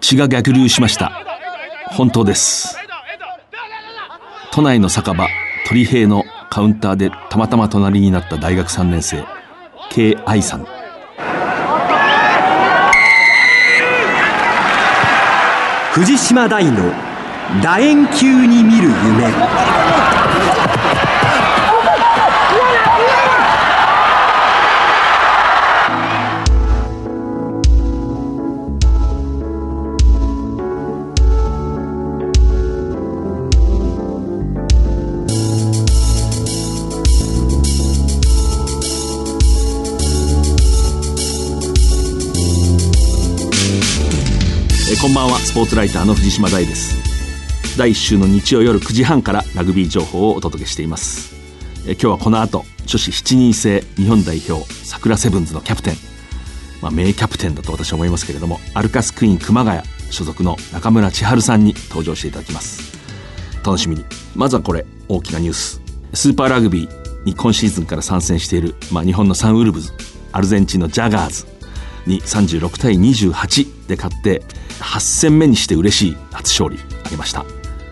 血が逆流しました。本当です。都内の酒場鳥平のカウンターでたまたま隣になった大学3年生 K 愛さん。藤島大の楕円球に見る夢。ばんはスポーツライターの藤島大です。第1週の日曜夜9時半からラグビー情報をお届けしています。え今日はこの後女子7人制日本代表桜セブンズのキャプテン、まあ、名キャプテンだと私は思いますけれどもアルカスクイーン熊谷所属の中村千春さんに登場していただきます。楽しみに。まずはこれ大きなニュース。スーパーラグビーに今シーズンから参戦している、まあ、日本のサンウルブズアルゼンチンのジャガーズに36対28で勝って8戦目にして嬉しい初勝利挙げました、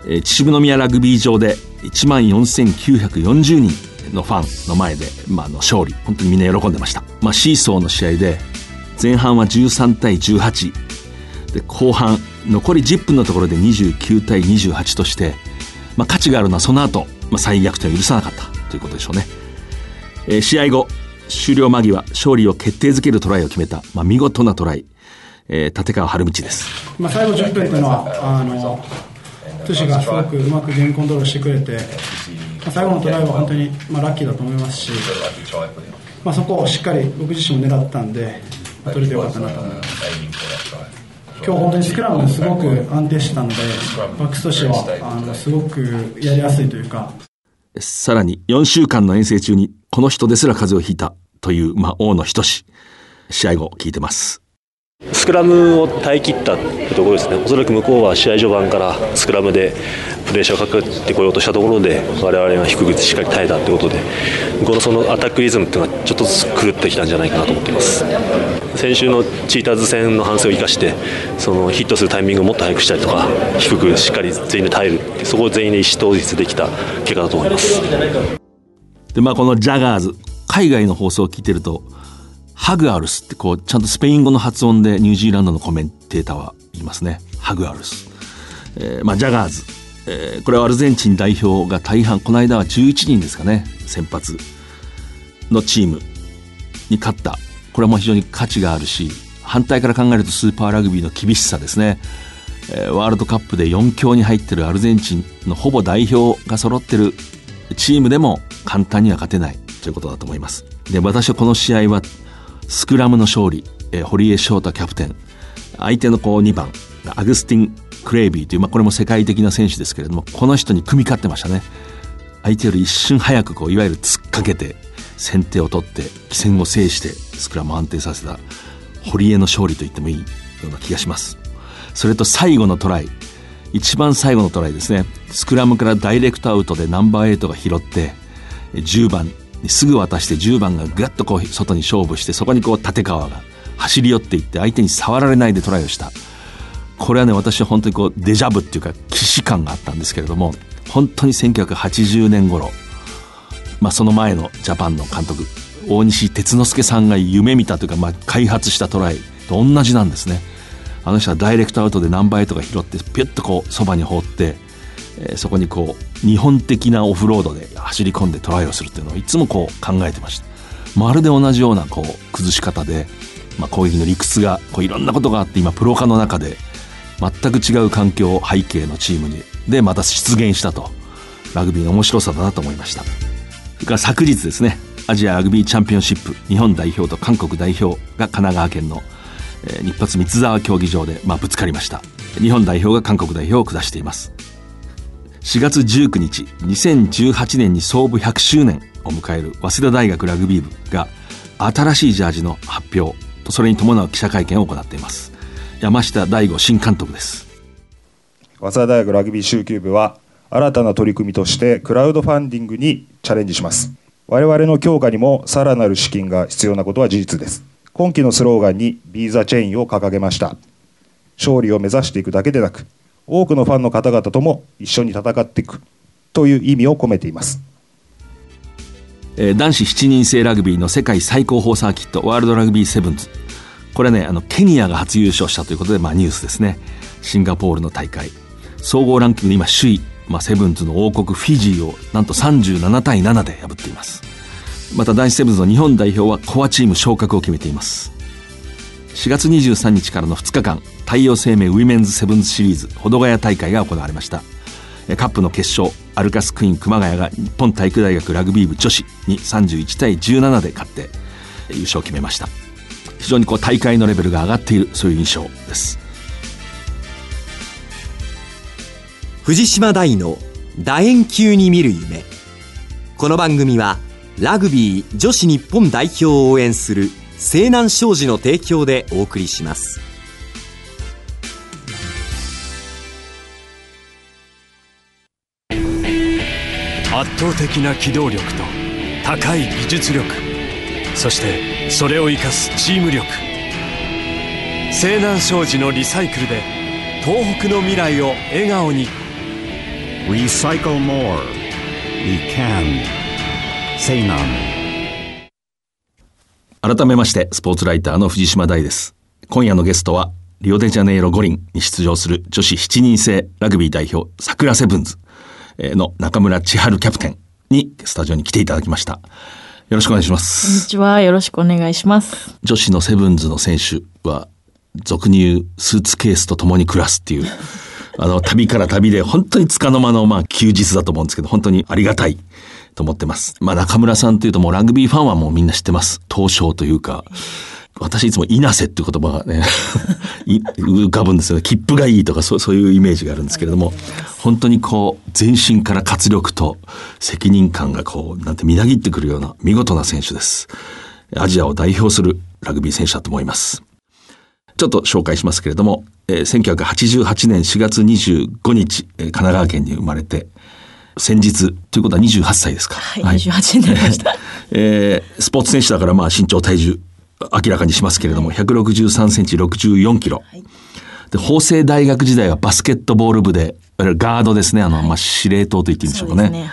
えー、秩父宮ラグビー場で1万4940人のファンの前で、まあ、の勝利本当にみんな喜んでました、まあ、シーソーの試合で前半は13対18で後半残り10分のところで29対28として、まあ、価値があるのはその後、まあ、再逆転を許さなかった。ということでしょうね、えー、試合後終了間際勝利を決定づけるトライを決めた、まあ、見事なトライ。えー、立川春道です。まあ、最後10分というのは、あの、トシがすごくうまくゲームコントロールしてくれて、まあ、最後のトライは本当に、まあ、ラッキーだと思いますし、まあ、そこをしっかり僕自身も狙ったんで、まあ、取れてよかったなと思います。今日本当にスクラムすごく安定してたので、バックスとしてはあのすごくやりやすいというか。さらに4週間の遠征中にこの人ですら風邪をひいたという、まあ、大野仁試合後聞いてます。スクラムを耐え切ったというところですね、おそらく向こうは試合序盤からスクラムでプレッシャーをかけてこようとしたところで、我々が低くしっかり耐えたということで、このそのアタックリズムというのは、ちょっとずつ狂ってきたんじゃないかなと思っています。先週のチーターズ戦の反省を生かして、そのヒットするタイミングをもっと早くしたりとか、低くしっかり全員で耐える、そこを全員で意思統一できた結果だと思います。でまあ、このジャガーズ、海外の放送を聞いてると、ハグアルスってこう、ちゃんとスペイン語の発音でニュージーランドのコメンテーターは言いますね。ハグアルス。えー、まあ、ジャガーズ。えー、これはアルゼンチン代表が大半、この間は11人ですかね、先発のチームに勝った。これはもう非常に価値があるし、反対から考えるとスーパーラグビーの厳しさですね。えー、ワールドカップで4強に入ってるアルゼンチンのほぼ代表が揃ってるチームでも簡単には勝てないということだと思います。で、私はこの試合はスクラムの勝利、えー、堀江翔太キャプテン。相手のこう2番アグスティン・クレイビーという、まあ、これも世界的な選手ですけれどもこの人に組み勝ってましたね。相手より一瞬早くこういわゆる突っかけて先手を取って棋戦を制してスクラムを安定させた堀江の勝利と言ってもいいような気がします。それと最後のトライ。一番最後のトライですね。スクラムからダイレクトアウトでナンバー8が拾って10番すぐ渡して10番がぐっとこう外に勝負してそこにこう立川が走り寄っていって相手に触られないでトライをした。これはね私は本当にこうデジャブっていうか既視感があったんですけれども本当に1980年頃、まあ、その前のジャパンの監督大西哲之助さんが夢見たというか、まあ、開発したトライと同じなんですね。あの人はダイレクトアウトでナンバー8が拾ってピュッとこうそばに放ってえ、そこにこう日本的なオフロードで走り込んでトライをするっていうのをいつもこう考えてました。まるで同じようなこう崩し方で、まあ、攻撃の理屈がこういろんなことがあって今プロ化の中で全く違う環境背景のチームにでまた出現したと。ラグビーの面白さだなと思いました。それから昨日ですねアジアラグビーチャンピオンシップ日本代表と韓国代表が神奈川県の、え、日発三沢競技場で、まあ、ぶつかりました。日本代表が韓国代表を下しています。4月19日2018年に創部100周年を迎える早稲田大学ラグビー部が新しいジャージの発表とそれに伴う記者会見を行っています。山下大吾新監督です。早稲田大学ラグビー集球部は新たな取り組みとしてクラウドファンディングにチャレンジします。我々の強化にもさらなる資金が必要なことは事実です。今季のスローガンに「ビーザチェイン」を掲げました。勝利を目指していくだけでなく多くのファンの方々とも一緒に戦っていくという意味を込めています。えー男子7人制ラグビーの世界最高峰サーキットワールドラグビーセブンズ。これねあのケニアが初優勝したということで、まあ、ニュースですね。シンガポールの大会。総合ランキング今首位、まあ、セブンズの王国フィジーをなんと37対7で破っています。また男子セブンズの日本代表はコアチーム昇格を決めています。4月23日からの2日間。太陽生命ウィメンズセブンズシリーズ保土ヶ谷大会が行われました。カップの決勝アルカスクイーン熊谷が日本体育大学ラグビー部女子に31対17で勝って優勝を決めました。非常にこう大会のレベルが上がっているそういう印象です。藤島大の楕円球に見る夢。この番組はラグビー女子日本代表を応援する西南商事の提供でお送りします。圧倒的な機動力と高い技術力そしてそれを生かすチーム力西南商事のリサイクルで東北の未来を笑顔に Recycle more. We can. Say none. 改めましてスポーツライターの藤島大です今夜のゲストはリオデジャネイロ五輪に出場する女子7人制ラグビー代表桜セブンズえーの中村千春キャプテンにスタジオに来ていただきました。よろしくお願いしまこんにすちは。よろしくお願いします。女子のセブンズの選手は俗に言うスーツケースと共に暮らすっていう。あの旅から旅で本当に束の間のまあ休日だと思うんですけど本当にありがたいと思ってます。まあ中村さんというともうラグビーファンはもうみんな知ってます。東証というか私いつも稲瀬っていう言葉がね い浮かぶんですよね切符がいいとかそうそういうイメージがあるんですけれども本当にこう全身から活力と責任感がこうなんてみなぎってくるような見事な選手ですアジアを代表するラグビー選手だと思いますちょっと紹介しますけれども、えー1988年4月25日、えー神奈川県に生まれて、先日、ということは28歳ですか。はい28になりました。えースポーツ選手だからまあ身長体重明らかにしますけれども、163センチ64キロ。で、法政大学時代はバスケットボール部で、ガードですね、あの、まあ、司令塔と言っていいんでしょうかね。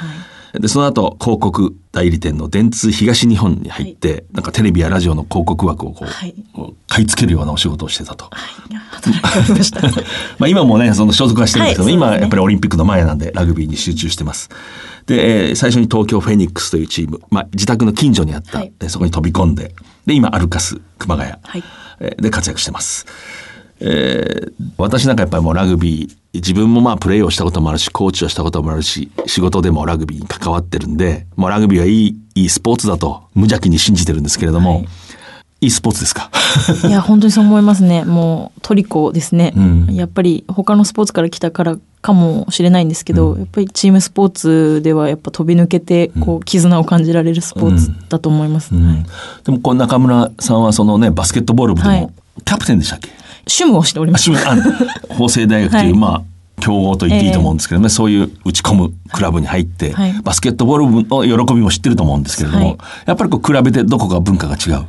でその後、広告代理店の電通東日本に入って、なんかテレビやラジオの広告枠をこう、はい買い付けるようなお仕事をしてたと。はい。ました。まあ今もね、その所属はしてるんですけど、ね今やっぱりオリンピックの前なんでラグビーに集中してます。で、えー最初に東京フェニックスというチーム、まあ自宅の近所にあった、はいでそこに飛び込んで、で、今アルカス熊谷、はいえーで活躍してます。えー私なんかやっぱりもうラグビー、自分もまあプレーをしたこともあるし、コーチをしたこともあるし、仕事でもラグビーに関わってるんで、もうラグビーはいい、いいスポーツだと無邪気に信じてるんですけれども、はい。い、いスポーツですか？いや、本当にそう思いますね。もうトリコですね。うん。やっぱり他のスポーツから来たからかもしれないんですけど、やっぱりチームスポーツではやっぱ飛び抜けて、こう、絆を感じられるスポーツだと思います。うん。はい。でもこう中村さんはそのね、バスケットボール部ではい。も、キャプテンでしたっけ？趣味をしております。あの法政大学という、はい。まあ、強豪と言っていいと思うんですけどね、そういう打ち込むクラブに入って、はい。バスケットボール部の喜びも知ってると思うんですけれども、はい。やっぱりこう比べてどこか文化が違う？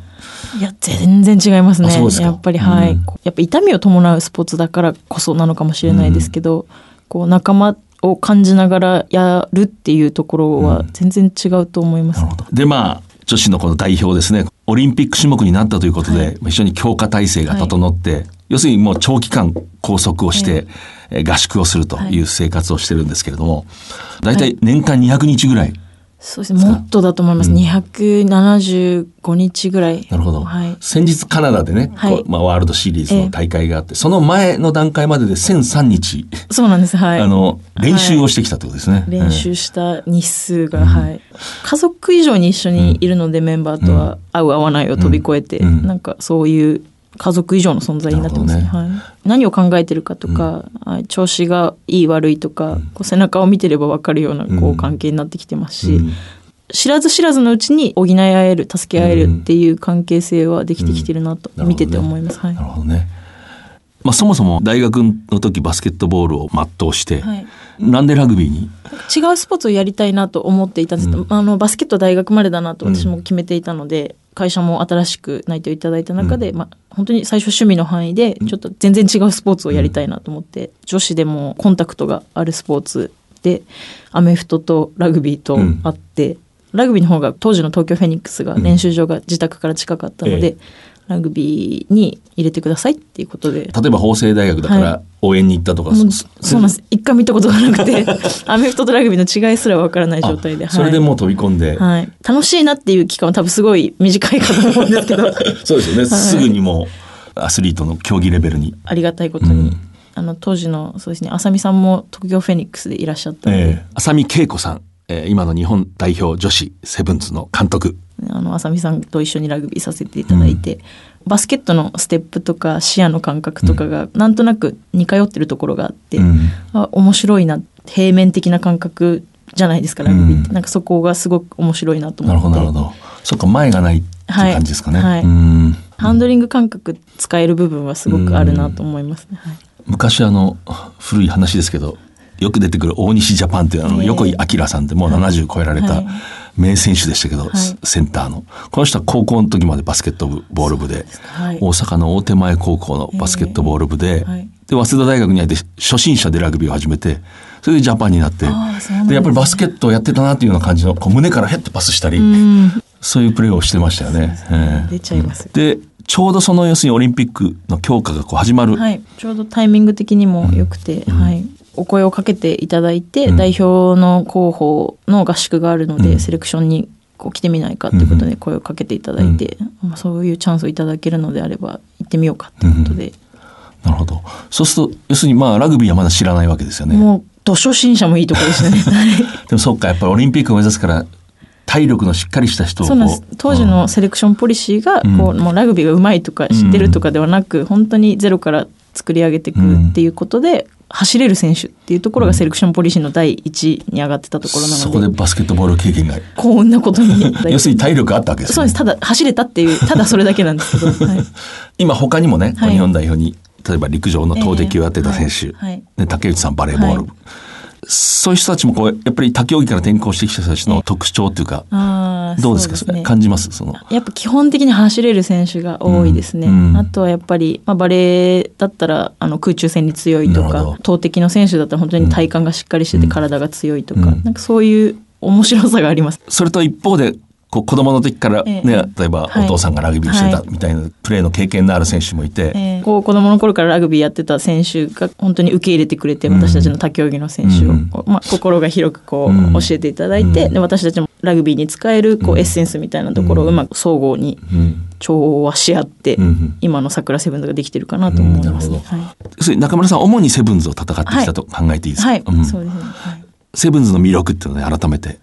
いや、全然違いますね。やっぱり、はい、うん。やっぱ痛みを伴うスポーツだからこそなのかもしれないですけど、こう、仲間を感じながらやるっていうところは全然違うと思います。で、まあ、女子のこの代表ですね、オリンピック種目になったということで、非常に強化体制が整って、要するにもう長期間拘束をして、えー合宿をするという生活をしてるんですけれども、大体年間200日ぐらい。そうですね。もっとだと思います。275日ぐらい。なるほど。はい。先日カナダでね、はいまあ、ワールドシリーズの大会があって、その前の段階までで1003日、そうなんです。はい。あの、練習をしてきたってことですね。練習した日数が、はい。家族以上に一緒にいるので、メンバーとは合う合わないを飛び越えて、うんなんかそういう家族以上の存在になってますね。なるほはい。何を考えてるかとか、はい調子がいい悪いとか、こう背中を見てれば分かるようなこう関係になってきてますし、うん。知らず知らずのうちに補い合える、助け合えるっていう関係性はできてきてるなとうん。見てて思います。はい。なる。ほどね。まあ、そもそも大学の時バスケットボールを全うして、はい。なんでラグビーに？違うスポーツをやりたいなと思っていたんです、あのバスケットは大学までだなと私も決めていたので、会社も新しく内定をいただいた中で、まあ、本当に最初趣味の範囲でちょっと全然違うスポーツをやりたいなと思って、女子でもコンタクトがあるスポーツでアメフトとラグビーとあって、ラグビーの方が当時の東京フェニックスが練習場が自宅から近かったので、えラグビーに入れてくださいっていうことで。例えば法政大学だかはら応援に行ったとか、もうそそうなんです。一回見たことがなくて、アメフトとラグビーの違いすらわからない状態で。あそれでもう飛び込んで、はい。楽しいなっていう期間は多分すごい短いかと思うんですけど、そうですよね、すぐにもうアスリートの競技レベルに。ありがたいことに、あの、当時の、そうですね、浅見さんも東京フェニックスでいらっしゃったええ。浅見恵子さん、えー今の日本代表女子セブンズの監督。あの、浅見さんと一緒にラグビーさせていただいて、バスケットのステップとか視野の感覚とかがなんとなく似通ってるところがあって、うん。あ面白いな平面的な感覚じゃないですかラグビーって、なんかそこがすごく面白いなと思って。なるほど、なるほど。そっか、前がないっていうはい感じですかね。はい。うん。ハンドリング感覚使える部分はすごくあるなと思いますね、はい。昔あの、古い話ですけど、よく出てくる大西ジャパンっていうあの、ええ。横井明さんってもう70超えられたはい。名選手でしたけど、はい。センターの。この人は高校の時までバスケットボール部で、はい。大阪の大手前高校のバスケットボール部で、で、早稲田大学に入って初心者でラグビーを始めて、それでジャパンになって、でやっぱりバスケットをやってたなっていうような感じの、こう胸からヘッとパスしたり、そういうプレーをしてましたよね。ええ。出ちゃいます、で、ちょうどその要するにオリンピックの強化がこう始まる。はい、ちょうどタイミング的にも良くて、はい、お声をかけていただいて、代表の候補の合宿があるので、セレクションにこう来てみないかということで声をかけていただいて、まあ、そういうチャンスをいただけるのであれば行ってみようかということで、なるほど。そうすると、要するにまあラグビーはまだ知らないわけですよね。もうど初心者もいいところですね。はい。でもそっか、やっぱりオリンピックを目指すから、体力のしっかりした人そうなんです。当時のセレクションポリシーがこう、もうラグビーがうまいとか知ってるとかではなく、本当にゼロから作り上げていくっていうことで、走れる選手っていうところがセレクションポリシーの第一に上がってたところなのでそこでバスケットボール経験が。幸運なことに要するに体力あったわけですね。そうです。ただ走れたっていうただそれだけなんですけど、はい、今他にもね、はい。日本代表に、例えば陸上の投擲をやってた選手、ええはい。竹内さんバレーボール、はいそういう人たちもこう、やっぱり他競技から転向してきた人たちの特徴っていうか、どうですか？そうね。感じます？その。やっぱ基本的に走れる選手が多いですね。うん。うん。あとはやっぱり、まあ、バレーだったらあの空中戦に強いとか投擲の選手だったら本当に体幹がしっかりしてて体が強いとか、うん。なんかそういう面白さがあります。それと一方で、こう子供の時からね、え。え例えばはい。お父さんがラグビーをしてたはい。みたいなプレーの経験のある選手もいて、えーこう子供の頃からラグビーやってた選手が本当に受け入れてくれて、私たちの他競技の選手を、うんまあ、心が広くこう、うん。教えていただいて、で私たちもラグビーに使えるこう、エッセンスみたいなところをうまく総合にうん調和し合って、うん今の桜セブンズができてるかなと思います。ね。うん。はい。中村さん、主にセブンズを戦ってきたと考えていいですか、はい、うん。そうですね。はい。セブンズの魅力っていうのをね、改めて、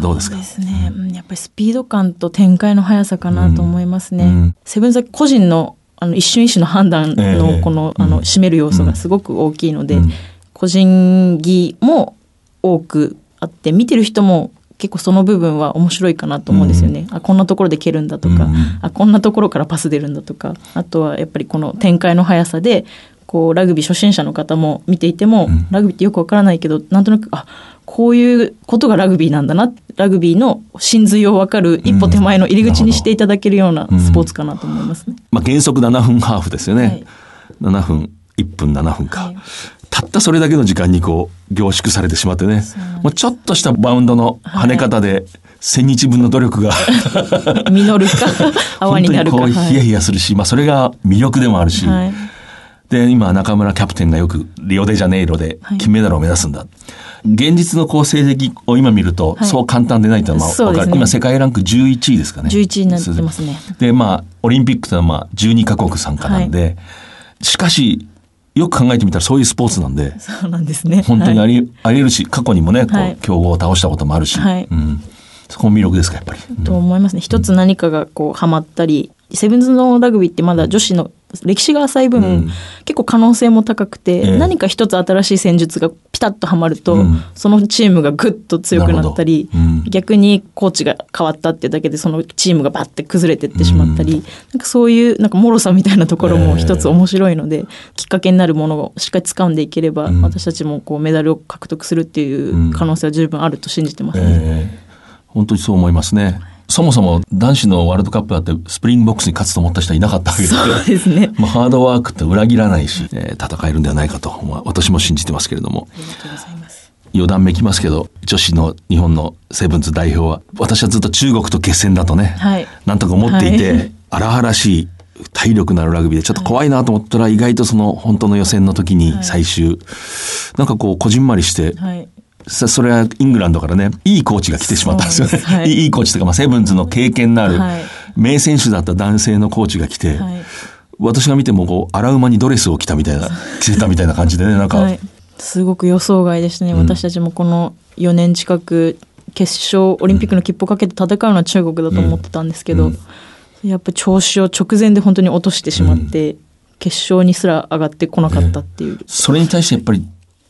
どうですか。そうですね、うんやっぱりスピード感と展開の速さかなと思いますね。うん。セブンズは個人のあの一瞬一瞬の判断ええのこの,、あの占める要素がすごく大きいので、うん。個人技も多くあって見てる人も結構その部分は面白いかなと思うんですよね。あこんなところで蹴るんだとか、うん。あこんなところからパス出るんだとか。あとはやっぱりこの展開の速さでこうラグビー初心者の方も見ていても、ラグビーってよくわからないけどなんとなくあこういうことがラグビーなんだな。ラグビーの真髄を分かる一歩手前の入り口にしていただけるようなスポーツかなと思いますね。まあ、原則7分ハーフですよね。はい。7分、1分7分か。はい。たったそれだけの時間にこう凝縮されてしまってね。もうちょっとしたバウンドの跳ね方で千日分の努力が。実るか 泡本当にになるか。こうヒヤヒヤするし、まあそれが魅力でもあるし、はいで今中村キャプテンがよくリオデジャネイロではい。金メダルを目指すんだ、現実のこう成績を今見ると、はい。そう簡単でないというのは分かる、今世界ランク11位ですかね。11位になってますね。でまあオリンピックというのはまあ12カ国参加なんで、しかしよく考えてみたらそういうスポーツなんでそうなんですね。本当にあはい。り,、ありえるし過去にもねこう、はい。強豪を倒したこともあるし、はい。うん、そこも魅力ですかやっぱり。うん。と思いますね。一つ何かがこうハマったり、セブンズのラグビーってまだ女子の歴史が浅い分、うん。結構可能性も高くて、ええ。何か一つ新しい戦術がピタッとはまると、うん。そのチームがぐっと強くなったり、うん。逆にコーチが変わったっていうだけでそのチームがバッて崩れてってしまったり、なんかそういうなんか脆さみたいなところも一つ面白いので、きっかけになるものをしっかり掴んでいければ、ん。私たちもこうメダルを獲得するっていう可能性は十分あると信じてますね。ええ。本当にそう思いますね。そもそも男子のワールドカップだってスプリングボクスに勝つと思った人はいなかったわけでそうですね。まあ、ハードワークって裏切らないし、えー戦えるんではないかと、まあ、私も信じてますけれども。ありがとうございます。余談めきますけど、女子の日本のセブンズ代表は、私はずっと中国と決戦だとね、はいなんとか思っていて、はい荒々しい体力のあるラグビーでちょっと怖いなと思ったら、意外とその本当の予選の時に最終、なんかこう、こじんまりして、はい。さそれはイングランドからね、いいコーチが来てしまったんですよね。はい。い、いコーチというか、まあ、セブンズの経験のあるはい、名選手だった男性のコーチが来て、はい。私が見てもこう、荒馬にドレスを着たみたいな、着てたみたいな感じでね、なんか、はい、すごく予想外でしたね、うん。私たちもこの4年近く決勝オリンピックの切符をかけて戦うのは中国だと思ってたんですけど、うん。やっぱ調子を直前で本当に落としてしまって、決勝にすら上がってこなかったっていう、それに対してやっぱり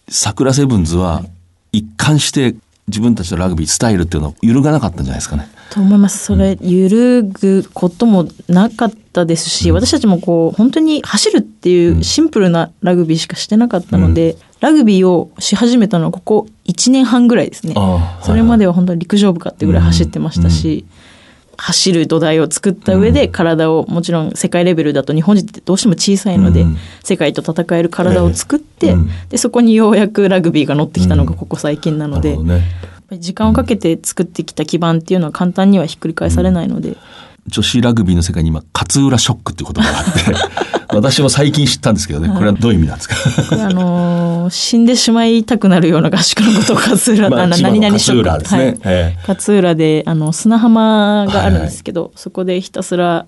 桜セブンズは一貫して自分たちのラグビースタイルっていうのを揺るがなかったんじゃないですかね。と思います。それ揺るぐこともなかったですし、私たちもこう本当に走るっていうシンプルなラグビーしかしてなかったので、ラグビーをし始めたのはここ1年半ぐらいですね。それまでは本当に陸上部かっていうぐらい走ってましたし、走る土台を作った上で体をもちろん世界レベルだと日本人ってどうしても小さいので、うん。世界と戦える体を作って、でそこにようやくラグビーが乗ってきたのがここ最近なので、時間をかけて作ってきた基盤っていうのは簡単にはひっくり返されないので、女子ラグビーの世界に今、勝浦ショックっていう言葉があって、私も最近知ったんですけどね、これはどういう意味なんですか？あのー死んでしまいたくなるような合宿のことを勝浦、まあ何々勝浦ですね。はい。ええ。勝浦であの砂浜があるんですけど、そこでひたすら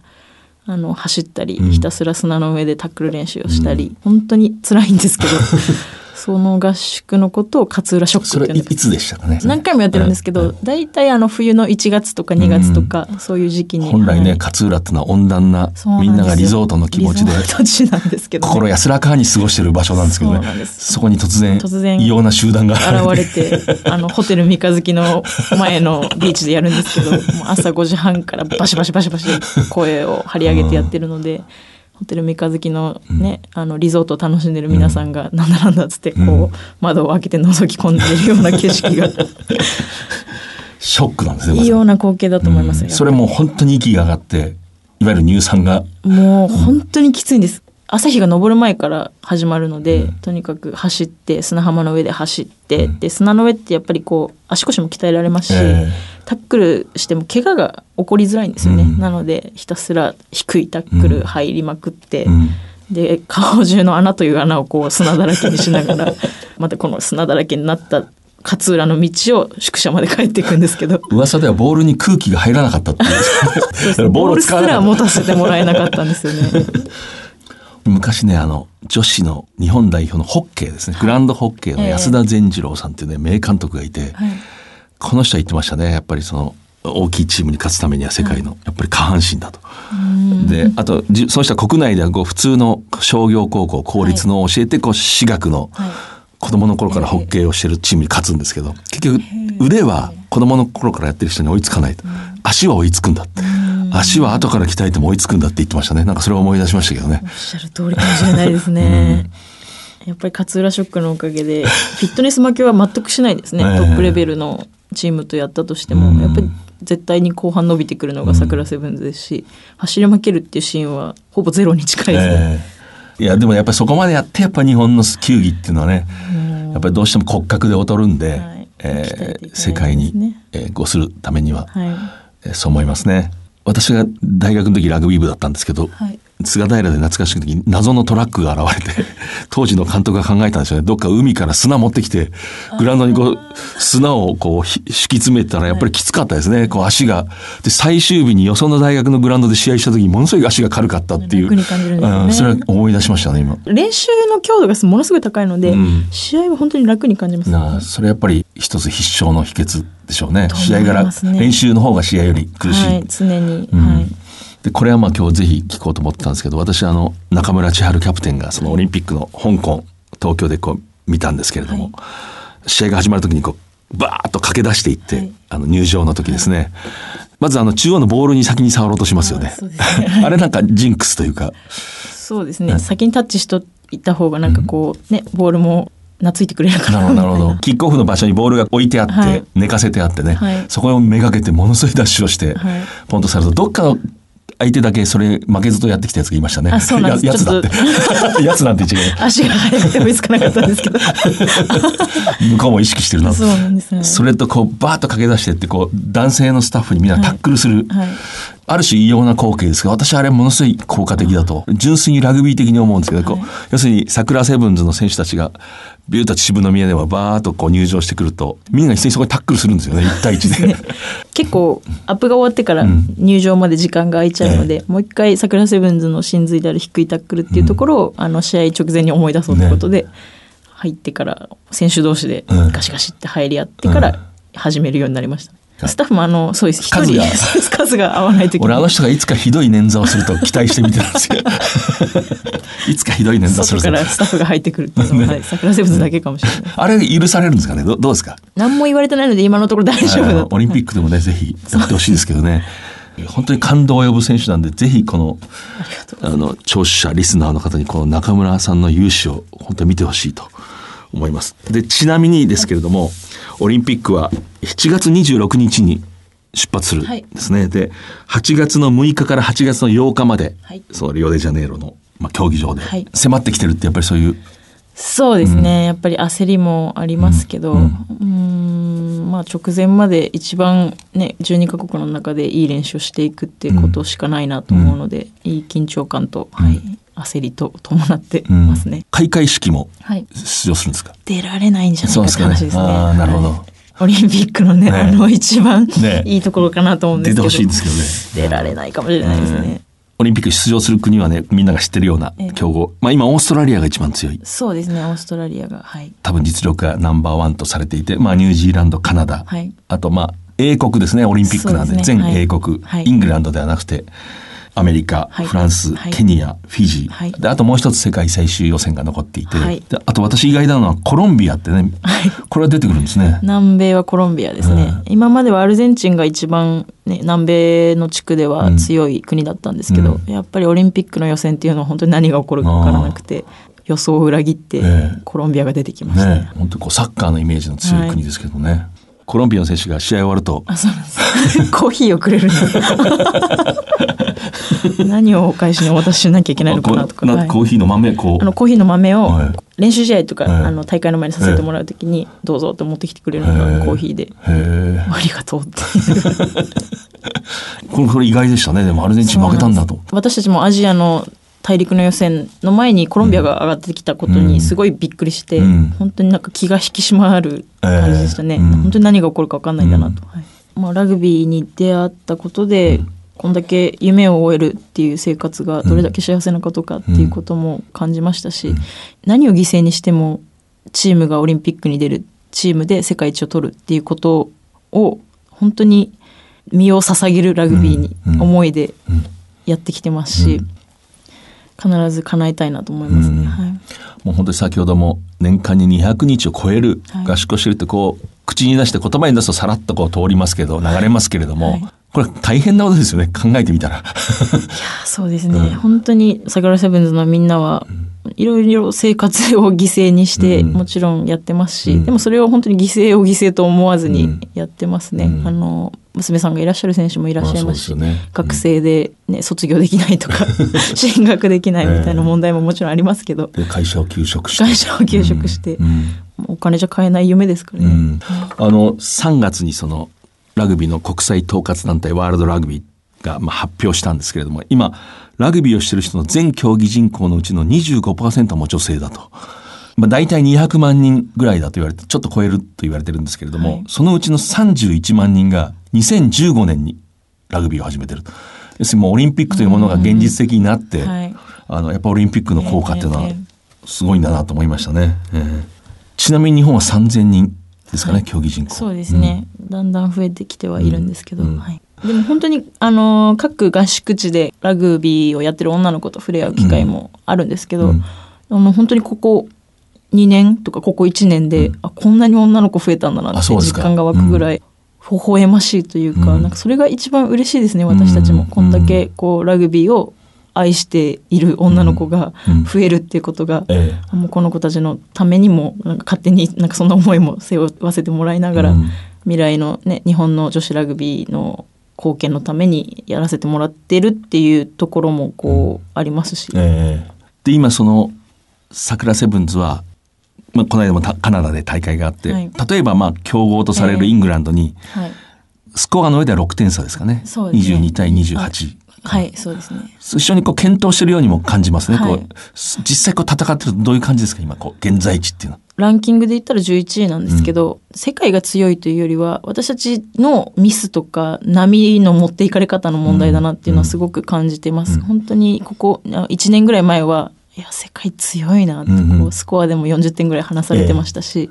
あの走ったり、うん。ひたすら砂の上でタックル練習をしたり、本当に辛いんですけどその合宿のことを勝浦ショッそクっていつでしたかね？何回もやってるんですけど、大体あの冬の1月とか2月とか、そういう時期に。本来ね、はい。勝浦ってのは温暖なみんながリゾートの気持ちで心安らかに過ごしてる場所なんですけどね。そこに突然突然異様な集団が。現れてあのホテル三日月の前のビーチでやるんですけど朝5時半からバシバシバシバシ声を張り上げてやってるので。ホテル三日月のね、あのリゾートを楽しんでる皆さんが、なんだなんだっつってこう、窓を開けて覗き込んでるような景色が。ショックなんですね。まいいような光景だと思いますよ、うん。それも本当に息が上がって、いわゆる乳酸が、もう本当にきついんです。朝日が昇る前から始まるので、とにかく走って砂浜の上で走って、で砂の上ってやっぱりこう足腰も鍛えられますし、えタックルしても怪我が起こりづらいんですよね、うん。なのでひたすら低いタックル入りまくって、うん。で顔中の穴という穴をこう砂だらけにしながら またこの砂だらけになった勝浦の道を宿舎まで帰っていくんですけど。噂ではボールに空気が入らなかったって ボーをルすら持たせてもらえなかったんですよね。た昔ね、あの、女子の日本代表のホッケーですね、グランドホッケーの安田善次郎さんっていうね、名監督がいて、はい。この人は言ってましたね。やっぱりその、大きいチームに勝つためには世界の、やっぱり下半身だと。で、あと、じその人は国内ではこう普通の商業高校、公立のを教えて、こう、私学のはい。子供の頃からホッケーをしてるチームに勝つんですけど、結局、腕は子供の頃からやってる人に追いつかないと。足は追いつくんだって。足は後から鍛えても追いつくんだって言ってましたね。なんかそれを思い出しましたけどねお。っしゃる通りかもしれないですね。やっぱり勝浦ショックのおかげで、フィットネス負けは全くしないですね。ええトップレベルのチームとやったとしても、うんやっぱり絶対に後半伸びてくるのが桜セブンズですし、走り負けるっていうシーンはほぼゼロに近いですね。ええいや、でもやっぱりそこまでやって、やっぱ日本の球技っていうのはね、やっぱりどうしても骨格で劣るんで、はいえー世界に、ねえー、ごするためには、はい。えーそう思いますね。私が大学の時ラグビー部だったんですけど、菅平で懐かしい時に謎のトラックが現れて、当時の監督が考えたんですよね。どっか海から砂持ってきて、グラウンドにこう、砂をこうひ敷き詰めたらやっぱりきつかったですね。こう足が。で、最終日によその大学のグラウンドで試合した時にものすごい足が軽かったっていう。うんそれは思い出しましたね、今。練習の強度がものすごい高いので、うん試合は本当に楽に感じます、なあ、それやっぱり一つ必勝の秘訣でしょうね。試合柄、ますね練習の方が試合より苦しい。はい、常に、うんはい。でこれはまあ今日ぜひ聞こうと思ってたんですけど私あの中村千春キャプテンがそのオリンピックの香港東京でこう見たんですけれども、試合が始まる時にこうバーッと駆け出していって、はい。あの入場の時ですね、まずあの中央のボールに先に触ろうとしますよね。あね。あれなんかジンクスというか。そうですね、先にタッチしといた方がなんかこうね、ボールも懐いてくれるかな。るほど、なみたいな。なるほど。キックオフの場所にボールが置いてあって、はい。寝かせてあってね、はい。そこをめがけてものすごいダッシュをして、はい。ポンとされると、どっかの相手だけそれ負けずとやってきたやつがいましたね。あそうなんですややつだって。やつなんて違う。足が速くて追いつかなかったんですけど。向こうも意識してるな。そうなんですね。それとこうバーッと駆け出してってこう男性のスタッフにみんなタックルする、はい。ある種異様な光景ですが私あれものすごい効果的だと純粋にラグビー的に思うんですけど、こう要するに桜セブンズの選手たちがビューッと秩父宮ではバーッとこう入場してくるとみんな一斉にそこにタックルするんですよね。1対1で。結構アップが終わってから入場まで時間が空いちゃうので、もう一回桜セブンズの真髄である低いタックルっていうところを、あの試合直前に思い出そうということで、入ってから選手同士でうん。ガシガシって入り合ってから始めるようになりました。スタッフもあの、そうです。一数が人、数が合わないとき俺あの人がいつかひどい捻挫をすると期待して見てたんですよ。いつかひどい捻挫するからスタッフが入ってくるっていうのは、はい、桜セブンズだけかもしれない。あれ許されるんですかね？どどうですか？何も言われてないので今のところ大丈夫だと。オリンピックでもね、ぜひやってほしいですけどね。本当に感動を呼ぶ選手なんで、ぜひこの、あの、聴取者、リスナーの方にこの中村さんの勇姿を本当に見てほしいと思います。で、ちなみにですけれども、オリンピックは7月26日に出発するんですね。で、8月の6日から8月の8日まで、はい。そのリオデジャネイロの、まあ、競技場ではい。迫ってきてるってやっぱりそういう、そうですね、やっぱり焦りもありますけど、うーん、まあ直前まで一番ね、12カ国の中でいい練習をしていくっていうことしかないなと思うので、いい緊張感と、はい、焦りと伴ってますね。開会式もはい。出場するんですか？出られないんじゃないかってそうですかねすね。あーなるほどはいオリンピックのね、ねあの一番ねいいところかなと思うんですけど。出てほしいんですけどね。出られないかもしれないですね。オリンピック出場する国はね、みんなが知ってるような強豪。まあ今、オーストラリアが一番強い。そうですね、オーストラリアが。はい。多分実力がナンバーワンとされていて、まあニュージーランド、カナダ。はいあとまあ、英国ですね、オリンピックなんで、ですね全英国、はいイングランドではなくて、アメリカ、はい。フランス、はい。ケニア、フィジー、はい。で、あともう一つ世界最終予選が残っていて、あと私意外なのはコロンビアってね、これは出てくるんですね。南米はコロンビアですね、今まではアルゼンチンが一番、ね、南米の地区では強い国だったんですけど、やっぱりオリンピックの予選っていうのは本当に何が起こるか分からなくて予想を裏切ってええ。コロンビアが出てきました。ね。ね、本当にこうサッカーのイメージの強い国ですけどね。コロンビアの選手が試合終わると、あそうなんです。コーヒーをくれるんだ 何をお返しにお渡ししなきゃいけないのかなとか、コーヒーの豆、こう。あのコーヒーの豆をはい。練習試合とか、はい。あの大会の前にさせてもらうときにどうぞって持ってきてくれるのへがえコーヒーで。ありがとうって。これ、これ意外でしたね。でもアルゼンチン負けたんだと。私たちもアジアの大陸の予選の前にコロンビアが上がってきたことにすごいびっくりして、うん。本当になんか気が引き締まる感じでしたね、ええうん本当に何が起こるか分かんないんだなと、はい。まあ、ラグビーに出会ったことで、こんだけ夢を終えるっていう生活がどれだけ幸せなことかっていうことも感じましたし、何を犠牲にしてもチームがオリンピックに出るチームで世界一を取るっていうことを本当に身を捧げるラグビーに思いでやってきてますし、必ず叶えたいなと思いますね。はい。もう本当に先ほども年間に200日を超えるはい合宿をしてるってこう、口に出して言葉に出すとさらっとこう通りますけど、流れますけれども、はいこれ大変なことですよね。考えてみたら。そうですね、本当に桜セブンズのみんなはいろいろ生活を犠牲にしてもちろんやってますし、でもそれを本当に犠牲を犠牲と思わずにやってますね、あの娘さんがいらっしゃる選手もいらっしゃいますしまあすよね。学生で、ね、卒業できないとか 進学できないみたいな問題ももちろんありますけど、で会社を休職して。会社を休職して、お金じゃ買えない夢ですからね、うん。あの3月にそのラグビーの国際統括団体ワールドラグビーがまあ発表したんですけれども今ラグビーをしてる人の全競技人口のうちの25%も女性だと。まあ、大体200万人ぐらいだと言われてちょっと超えると言われてるんですけれども、はいそのうちの31万人が2015年にラグビーを始めてると。要するにもうオリンピックというものが現実的になって、はいあのやっぱオリンピックの効果っていうのはええすごいんだなと思いましたね。ええちなみに日本は3000人ですかね、競技人口。そうですね、だんだん増えてきてはいるんですけど、はい、でも本当にあの各合宿地でラグビーをやってる女の子と触れ合う機会もあるんですけど、あの本当にここ2年とかここ1年で、あこんなに女の子増えたんだなって実感が湧くぐらい。微笑ましいというか、なんかそれが一番嬉しいですね私たちも、こんだけこうラグビーを愛している女の子が増えるっていうことが、えもうこの子たちのためにもなんか勝手になんかそんな思いも背負わせてもらいながら、うん。未来の、ね、日本の女子ラグビーの貢献のためにやらせてもらってるっていうところもこう、ありますし、ええ。で今その桜セブンズは、まあ、この間もたカナダで大会があって、はい。例えばまあ強豪とされるイングランドに、はい、スコアの上では6点差ですかね。ね。22対28。はい、そうですね。一緒にこう検討してるようにも感じますね。はいこう実際こう戦ってるとどういう感じですか？今こう現在地っていうのは。ランキングで言ったら11位なんですけど、世界が強いというよりは私たちのミスとか波の持っていかれ方の問題だなっていうのはすごく感じてます。本当にここ1年ぐらい前はいや世界強いなってこう、うんうんスコアでも40点ぐらい離されてましたし、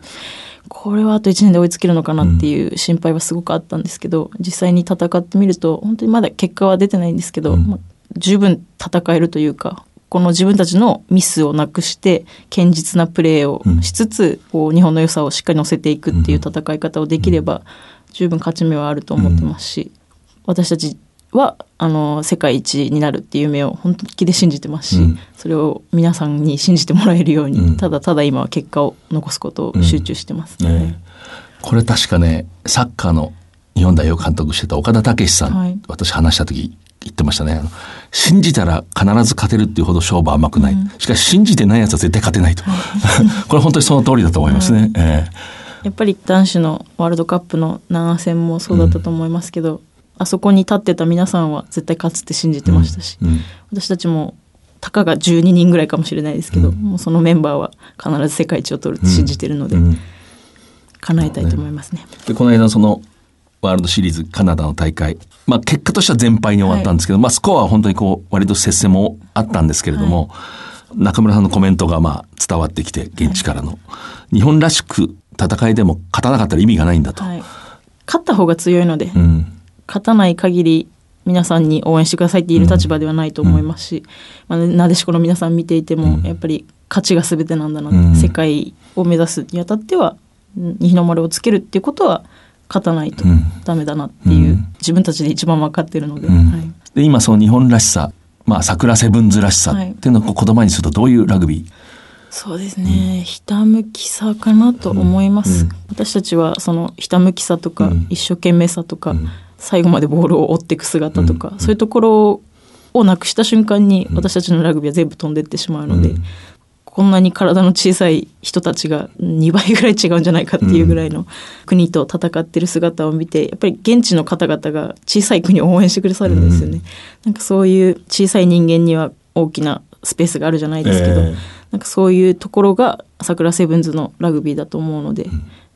これはあと1年で追いつけるのかなっていう心配はすごくあったんですけど実際に戦ってみると本当にまだ結果は出てないんですけど、うん。まあ十分戦えるというかこの自分たちのミスをなくして堅実なプレーをしつつ、こう日本の良さをしっかり乗せていくっていう戦い方をできれば十分勝ち目はあると思ってますし、私たちはあの世界一になるっていう夢を本気で信じてますし、うん。それを皆さんに信じてもらえるように、うん。ただただ今は結果を残すことを集中してます。ねこれ確かねサッカーの日本代表監督してた岡田武史さん、はい。私話した時言ってましたね。信じたら必ず勝てるっていうほど勝負は甘くない、しかし信じてないやつは絶対勝てないと、これ本当にその通りだと思いますね、えやっぱり男子のワールドカップの7戦もそうだったと思いますけど、あそこに立ってた皆さんは絶対勝つって信じてましたし、えうん。私たちもたかが12人ぐらいかもしれないですけど、もうそのメンバーは必ず世界一を取るって信じてるので、うん。叶えたいと思いますね。でこの間そのワールドシリーズカナダの大会、まあ、結果としては全敗に終わったんですけど、まあ、スコアは本当にこう割と接戦もあったんですけれども、中村さんのコメントがまあ伝わってきて現地からの、日本らしく戦いでも勝たなかったら意味がないんだと。はい、勝った方が強いので、うん勝たない限り皆さんに応援してくださいって言える立場ではないと思いますし、まあ、なでしこの皆さん見ていても、やっぱり勝ちが全てなんだなって、うん。世界を目指すにあたってはうん日の丸をつけるっていうことは勝たないとうん。ダメだなっていう、うん。自分たちで一番分かってるので、うん。はい、で今その日本らしさ、まあ、桜セブンズらしさはい。っていうのを言葉にするとどういうラグビー？そうですね、ひたむきさかなと思います、うん。私たちはそのひたむきさとか、うん。一生懸命さとか、ん最後までボールを追っていく姿とか、そういうところをなくした瞬間に私たちのラグビーは全部飛んでってしまうので、うん。こんなに体の小さい人たちが2倍ぐらい違うんじゃないかっていうぐらいの国と戦ってる姿を見てやっぱり現地の方々が小さい国を応援してくださるんですよね。なんかそういう小さい人間には大きなスペースがあるじゃないですけど、ええ。なんかそういうところが桜セブンズのラグビーだと思うので、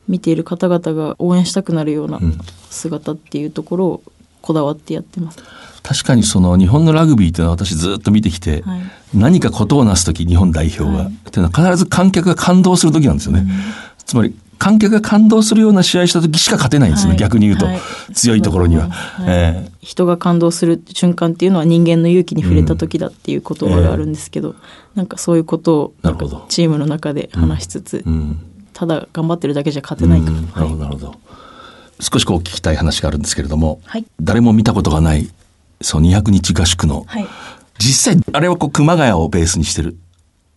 見ている方々が応援したくなるような姿っていうところをこだわってやってます。確かにその日本のラグビーっていうのは私ずっと見てきて、はい。何かことをなす時日本代表が、はい。っていうのは必ず観客が感動する時なんですよね、つまり観客が感動するような試合した時しか勝てないんですよね、はい。逆に言うと、はい。強いところには、はい。え人が感動する瞬間っていうのは人間の勇気に触れた時だっていう言葉があるんですけど、なんかそういうことをチームの中で話しつつ、えうんただ頑張ってるだけじゃ勝てないから、うんなるほどなるほど。少しこう聞きたい話があるんですけれども、はい。誰も見たことがないそう200日合宿の、はい。実際あれはこう熊谷をベースにしてる。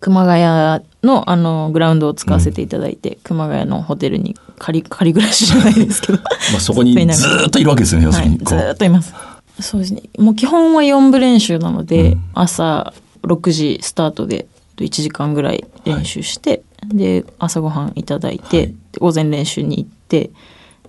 熊谷のあのグラウンドを使わせていただいて、熊谷のホテルに仮仮暮らしじゃないですけど。まあそこに ずーっといるわけですよね要すはい、るにこう。ずーっといます。そうですね。もう基本は4部練習なので、うん。朝6時スタートで1時間ぐらい練習して、で朝ごはんいただいて、はい。で午前練習に行って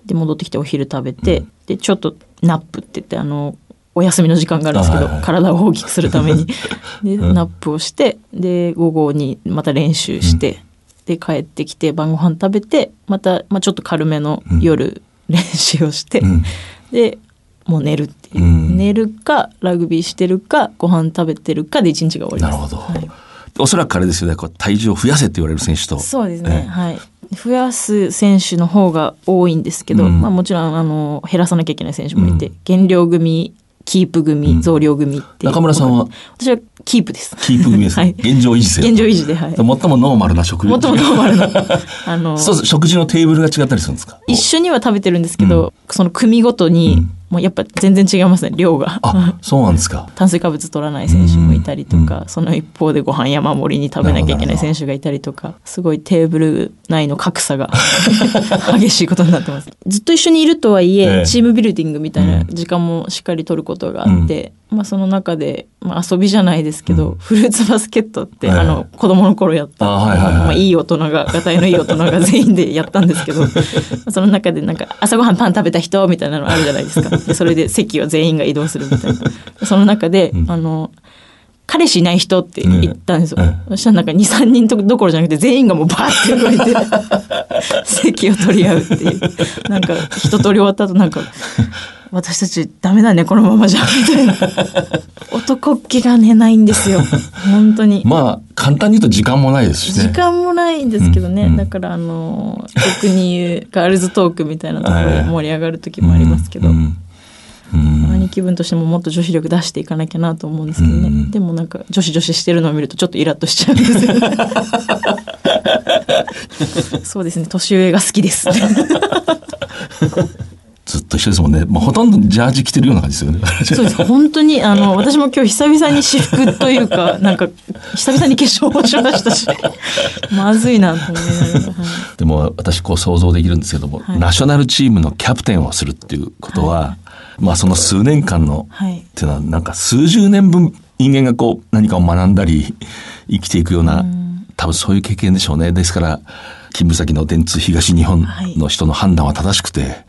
で戻ってきてお昼食べて、でちょっと nap って言ってあのお休みの時間があるんですけど、体を大きくするために。で、うん。 nap をしてで午後にまた練習して、で帰ってきて晩ご飯食べてまた、まあ、ちょっと軽めの夜練習をして、うん。でもう寝るっていう、うん。寝るかラグビーしてるかご飯食べてるかで一日が終わります。なるほど。はいおそらくあれですよね。こう体重を増やせって言われる選手と。そうですね、ええ。はい。増やす選手の方が多いんですけど、うん。まあ、もちろんあの減らさなきゃいけない選手もいて、減量組キープ組増量組って中村さんは？私はキープです。キープ組です、はい。現状維持現状維持ではい。最もノーマルな食事最もノーマルな あのそうそう食事のテーブルが違ったりするんですか？一緒には食べてるんですけど、その組ごとにもうやっぱ全然違いますね量が。あそうなんですか。炭水化物取らない選手もいたりとか、その一方でご飯山盛りに食べなきゃいけない選手がいたりとかすごいテーブル内の格差が 激しいことになってます。ずっと一緒にいるとはいえ、ええ。チームビルディングみたいな時間もしっかり取ることがあって、まあその中で、まあ、遊びじゃないですけど、フルーツバスケットって、ええ。あの子供の頃やったあはいはいはい。まあ、いい大人ががたいのいい大人が全員でやったんですけど その中でなんか朝ごはんパン食べた人みたいなのあるじゃないですか。でそれで席を全員が移動するみたいな。その中で、あの彼氏いない人って言ったんですよ、えそしたらなんか23人とどころじゃなくて全員がもうバーって動いて 席を取り合うっていう。なんか一通り終わった後なんか 私たちダメだねこのままじゃみたいな。男っ気がねないんですよ。本当に。まあ簡単に言うと時間もないですしね。時間もないんですけどね、うん。うん。だからあの俗に言うガールズトークみたいなところで盛り上がる時もありますけど、うんうん兄貴分としてももっと女子力出していかなきゃなと思うんですけどね、うん。でもなんか女子女子してるのを見るとちょっとイラッとしちゃうんですよ そうですね。年上が好きです ずっと一緒ですもんね。もうほとんどジャージ着てるような感じですよね。そうです。本当にあの私も今日久々に私服というか なんか久々に化粧もしましたし。まずいなと思いながら、はい。でも私こう想像できるんですけども、はい。ナショナルチームのキャプテンをするっていうことは、まあその数年間の、はい。っていうのはなんか数十年分人間がこう何かを学んだり生きていくような、多分そういう経験でしょうね。ですから勤務先の電通東日本の人の判断は正しくて、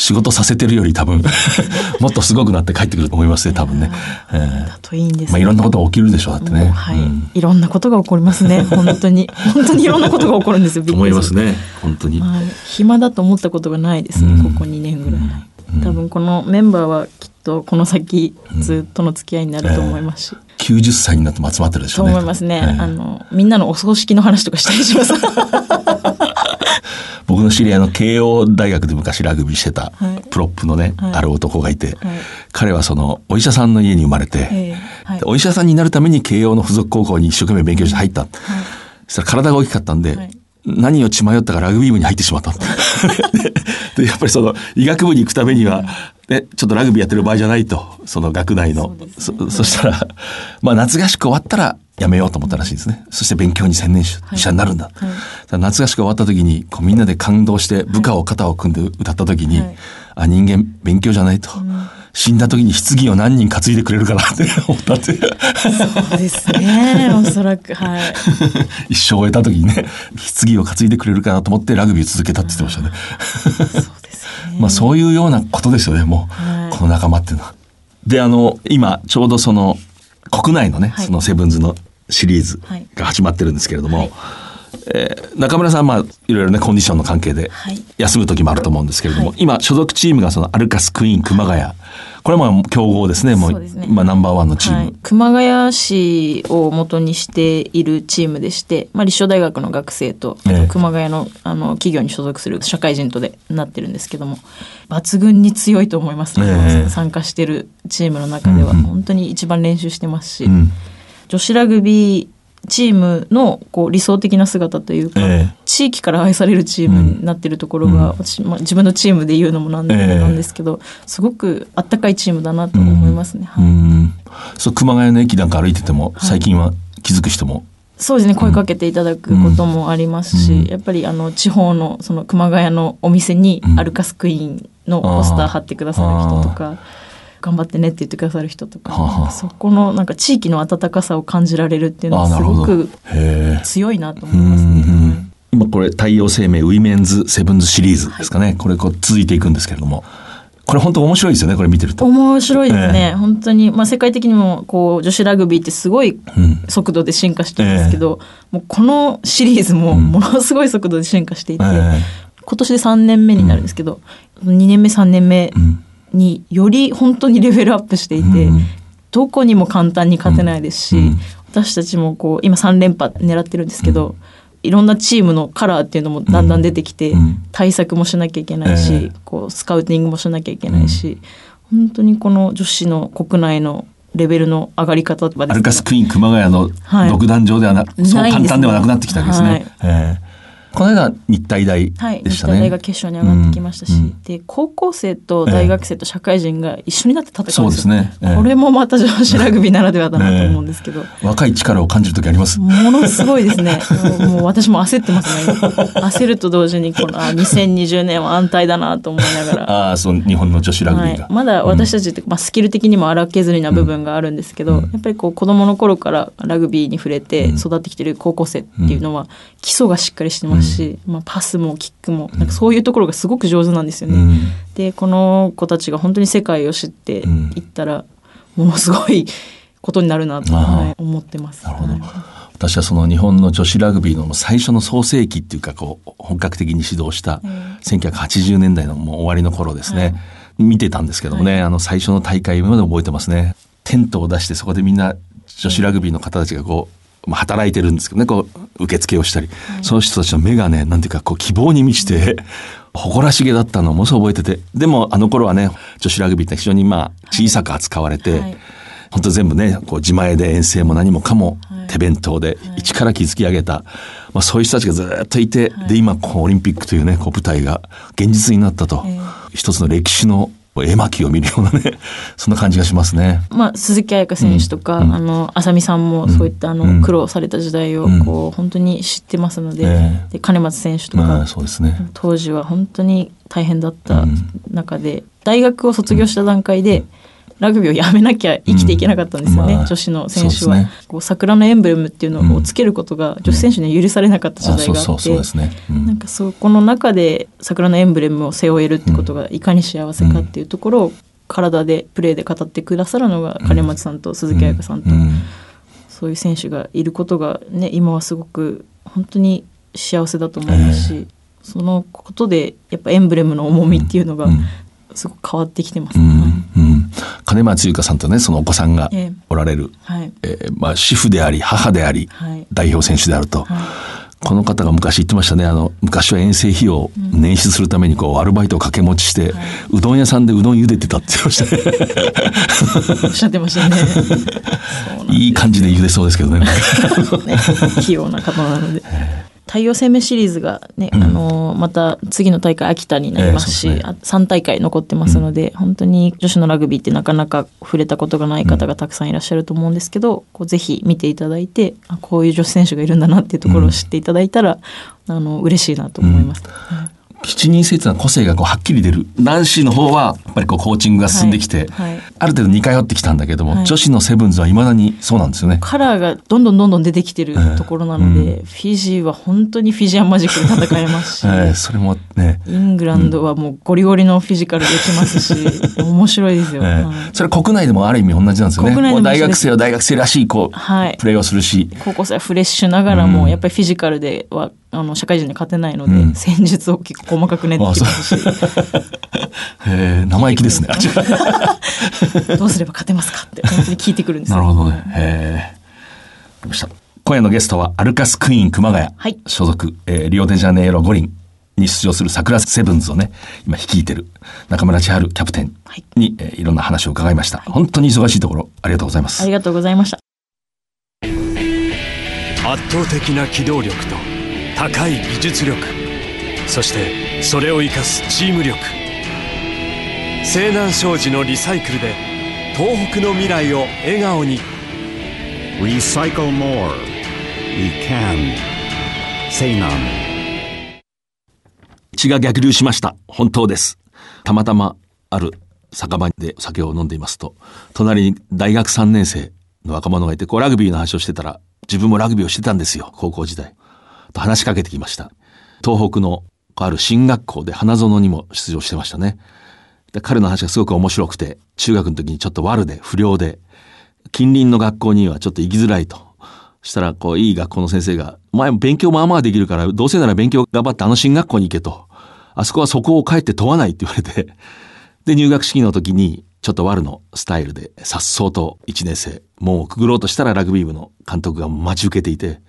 仕事させてるより多分 もっとすごくなって帰ってくると思いますね多分ね。えーだといいんですまあいろんなことが起きるでしょうだってね。はい、うん。いろんなことが起こりますね。本当に。本当にいろんなことが起こるんですよ。思いますね。本当に。はい、暇だと思ったことがないですね、うん。ここ2年ぐらい、多分このメンバーはきっとこの先ずっとの付き合いになると思いますし、90歳になっても集まってるでしょそううね。思いますね、ええ。あのみんなのお葬式の話とかしたりします僕の知り合いの慶応大学で昔ラグビーしてたはい。プロップのね、はい。ある男がいて、はい。彼はそのお医者さんの家に生まれて、お医者さんになるために慶応の附属高校に一生懸命勉強して入った。そしたら体が大きかったんで、はい。何を血迷ったかラグビー部に入ってしまった。ででやっぱりその医学部に行くためには、ね、ちょっとラグビーやってる場合じゃないと、その学内の。そそしたら、まあ夏合宿終わったらやめようと思ったらしいですね。そして勉強に専念し、医者になるんだ。だから夏合宿終わった時に、こうみんなで感動して部下を肩を組んで歌った時に、はいあ、人間勉強じゃないと。死んだ時に棺を何人担いでくれるかなって思ったって。そうですね おそらくはい一生終えた時にね、棺を担いでくれるかなと思ってラグビーを続けたって言ってましたね。まあそういうようなことですよね、もう、はい。この仲間っていうのは。で、あの、今、ちょうどその、国内のね、はい。そのセブンズのシリーズはい。が始まってるんですけれども、はいえー中村さん、まあ、いろいろね、コンディションの関係ではい、休む時もあると思うんですけれども、はい。今、所属チームがそのアルカスクイーン熊谷。これはまあ強豪ですね、もう、ね。まあナンバーワンのチーム。はい、熊谷市を元にしているチームでして、まあ、立正大学の学生と熊谷のあの企業に所属する社会人とでなってるんですけども抜群に強いと思いますね、ええ。参加してるチームの中では。うんうん。本当に一番練習してますし、うん。女子ラグビーチームのこう理想的な姿というか、ええ。地域から愛されるチームになってるところが、私、まあ、自分のチームで言うのもなんなんですけど、すごくあったかいチームだなと思いますね。うはい。ん。そう、熊谷の駅なんか歩いてても、最近は気づく人も、そうですね声かけていただくこともありますし、うん。やっぱりあの地方のその熊谷のお店にうん。アルカスクイーンのポスター貼ってくださる人とか、頑張ってねって言ってくださる人とか、はあ。はあそこのなんか地域の温かさを感じられるっていうのはすごく。強いなと思ういますね。ん今これ太陽生命ウィメンズセブンズシリーズですかね、これこう続いていくんですけれども。これ本当面白いですよねこれ見てると。面白いですえね、本当に、まあ、世界的にもこう女子ラグビーってすごいうん。速度で進化してるんですけど、もうこのシリーズもものすごい速度で進化していて、え今年で3年目になるんですけど、2年目3年目うんにより本当にレベルアップしていて、うん。どこにも簡単に勝てないですし、うん。私たちもこう今3連覇狙ってるんですけど、いろんなチームのカラーっていうのもだんだん出てきて、うん。対策もしなきゃいけないし、ええ。こうスカウティングもしなきゃいけないし、本当にこの女子の国内のレベルの上がり方アルカスクイーン熊谷のはい独壇場ではな、そうない。んですね簡単ではなくなってきたわけですね。はいええこの間日体大はい、でしたね。日体大が決勝に上がってきましたし、うんうんで高校生と大学生と社会人が一緒になって戦うんですよ、そうですねええこれもまた女子ラグビーならではだなと思うんですけど、若い力を感じる時あります。ものすごいですね。もうもう私も焦ってますね。焦ると同時にこのあ2020年は安泰だなと思いながら。ああ、そう、日本の女子ラグビーが。はい、まだ私たちって、まあ、スキル的にも荒削りな部分があるんですけど、やっぱりこう子供の頃からラグビーに触れて育ってきてる高校生っていうのは基礎がしっかりしてますし、まあ、パスもキックもなんかそういうところがすごく上手なんですよね。うん。でこの子たちが本当に世界を知っていったら、ものすごいことになるなと、思ってます。なるほど。はい。私はその日本の女子ラグビーの最初の創世期っていうかこう本格的に指導した1980年代のもう終わりの頃ですね、見てたんですけどもね、あの最初の大会まで覚えてますね。テントを出してそこでみんな女子ラグビーの方たちがこう、まあ、働いてるんですけどねこう受付をしたり、その人たちの目がねなんていうかこう希望に満ちて誇らしげだったのをものすごい覚えてて。でもあの頃はね女子ラグビーって非常にまあ小さく扱われて、はい。本当全部ね、こう自前で遠征も何もかも手弁当で一から築き上げた、まあそういう人たちがずっといて、で今こうオリンピックというね、こう舞台が現実になったと、一つの歴史の絵巻を見るようなね、そんな感じがしますね。まあ、鈴木彩香選手とか、あの浅見さんもそういったあの、うん。苦労された時代をうん。こう本当に知ってますので,、ええで金松選手とか、まあそうですね。当時は本当に大変だったうん。中で、大学を卒業した段階で、ラグビーをやめなきゃ生きていけなかったんですよね、うんまあ女子の選手は、ね。こう桜のエンブレムっていうのをつけることが女子選手には許されなかった時代があって。なんかそこの中で桜のエンブレムを背負えるってことがいかに幸せかっていうところを体でプレーで語ってく。ださるのが金松さんと鈴木彩香さんと、うん。そういう選手がいることがね今はすごく本当に幸せだと思いますし、そのことでやっぱエンブレムの重みっていうのがうん。すごく変わってきてます、うねん。うん金松優香さんとね、そのお子さんがええおられる、はいえーまあ主婦であり、母であり、はい代表選手であると。はいこの方が昔言ってましたね。あの、昔は遠征費用を捻出するためにこう、アルバイトを掛け持ちして、うどん屋さんでうどん茹でてたって言ってましたね。おっしゃってましたね いい感じで茹でそうですけどね。ね器用な方なので。太陽生命シリーズがね、あのまた次の大会秋田になりますし、ええそうですね。あ3大会残ってますので、本当に女子のラグビーってなかなか触れたことがない方がたくさんいらっしゃると思うんですけど、こうぜひ見ていただいてあこういう女子選手がいるんだなっていうところを知っていただいたら、あの嬉しいなと思います。はい7人制っていうのは個性がこうはっきり出る。男子の方は、やっぱりこうコーチングが進んできて、はいはい。ある程度似通ってきたんだけども、はい。女子のセブンズは未だにそうなんですよね。カラーがどんどんどんどん出てきてるところなので、フィジーは本当にフィジアンマジックで戦えますし、ええそれもね、イングランドはもうゴリゴリのフィジカルできますし、面白いですよ。ええ。はい。それは国内でもある意味同じなんですよね。国内でも。もう大学生は大学生らしいこう、はい。プレーをするし、高校生はフレッシュながらも、うん。やっぱりフィジカルでは、あの、社会人に勝てないので、うん戦術を結構細かく練ってきますし、ええ生意気ですね。どうすれば勝てますかって、本当に聞いてくるんですよなるほどね。ええわかりました。今夜のゲストはアルカスクイーン熊谷、はい所属、えーリオデジャネイロ五輪に出場する桜セブンズをね、今率いてる中村千春キャプテンに、えーいろんな話を伺いました。本当に忙しいところ、ありがとうございます。ありがとうございました。圧倒的な機動力と高い技術力そしてそれを生かすチーム力西南商事のリサイクルで東北の未来を笑顔に Recycle more. We can. Say none. 血が逆流しました。本当です。たまたまある酒場で酒を飲んでいますと、隣に大学3年生の若者がいて、こうラグビーの話をしてたら、自分もラグビーをしてたんですよ、高校時代。と話しかけてきました。東北のある進学校で花園にも出場してましたね。で彼の話がすごく面白くて、中学の時にちょっと悪で、不良で、近隣の学校にはちょっと行きづらいと。したら、こう、いい学校の先生が、お前勉強まあまあできるから、どうせなら勉強頑張ってあの進学校に行けと。あそこはそこを帰って問わないって言われて。で、入学式の時に、ちょっと悪のスタイルで、さっそうと1年生、門をくぐろうとしたらラグビー部の監督が待ち受けていて、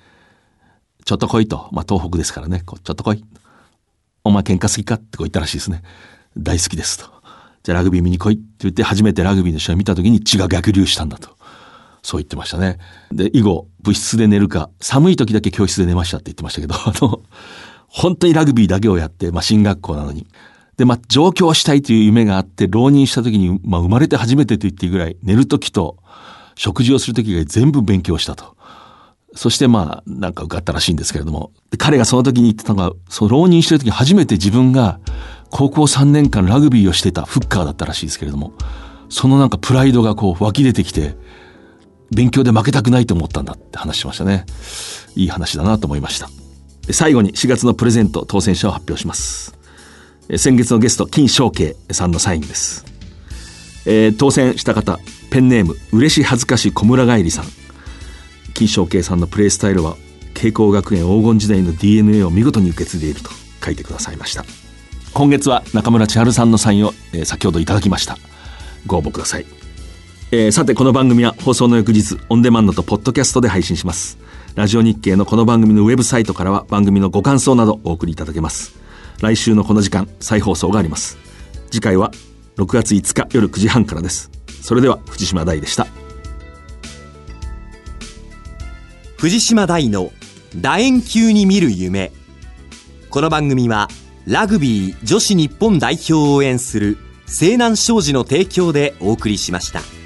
ちょっと来いと。まあ、東北ですからね。こうちょっと来い。お前喧嘩好きかってこう言ったらしいですね。大好きですと。じゃあラグビー見に来いって言って初めてラグビーの試合見た時に血が逆流したんだと。そう言ってましたね。で、以後、部室で寝るか、寒い時だけ教室で寝ましたって言ってましたけど、あの、本当にラグビーだけをやって、まあ進学校なのに。で、まあ上京したいという夢があって、浪人した時に、まあ生まれて初めてと言っていいぐらい、寝る時と食事をする時が全部勉強したと。そしてまあ、なんか受かったらしいんですけれども、彼がその時に言ってたのが、その浪人してる時初めて自分が高校3年間ラグビーをしてたフッカーだったらしいですけれども、そのなんかプライドがこう湧き出てきて、勉強で負けたくないと思ったんだって話しましたね。いい話だなと思いました。最後に4月のプレゼント当選者を発表します。先月のゲスト、金正慶さんのサインです。えー、当選した方、ペンネーム、嬉し恥ずかし小村帰りさん。金正慶さんのプレースタイルは、慶光学園黄金時代の DNA を見事に受け継いでいると書いてくださいました。今月は中村千春さんのサインを、えー、先ほどいただきました。ご応募ください。えー、さてこの番組は放送の翌日オンデマンドとポッドキャストで配信しますラジオ日経のこの番組のウェブサイトからは番組のご感想などお送りいただけます来週のこの時間再放送があります次回は6月5日夜9時半からですそれでは藤島大でした藤島大の楕円球に見る夢この番組はラグビー女子日本代表を応援する西南商事の提供でお送りしました。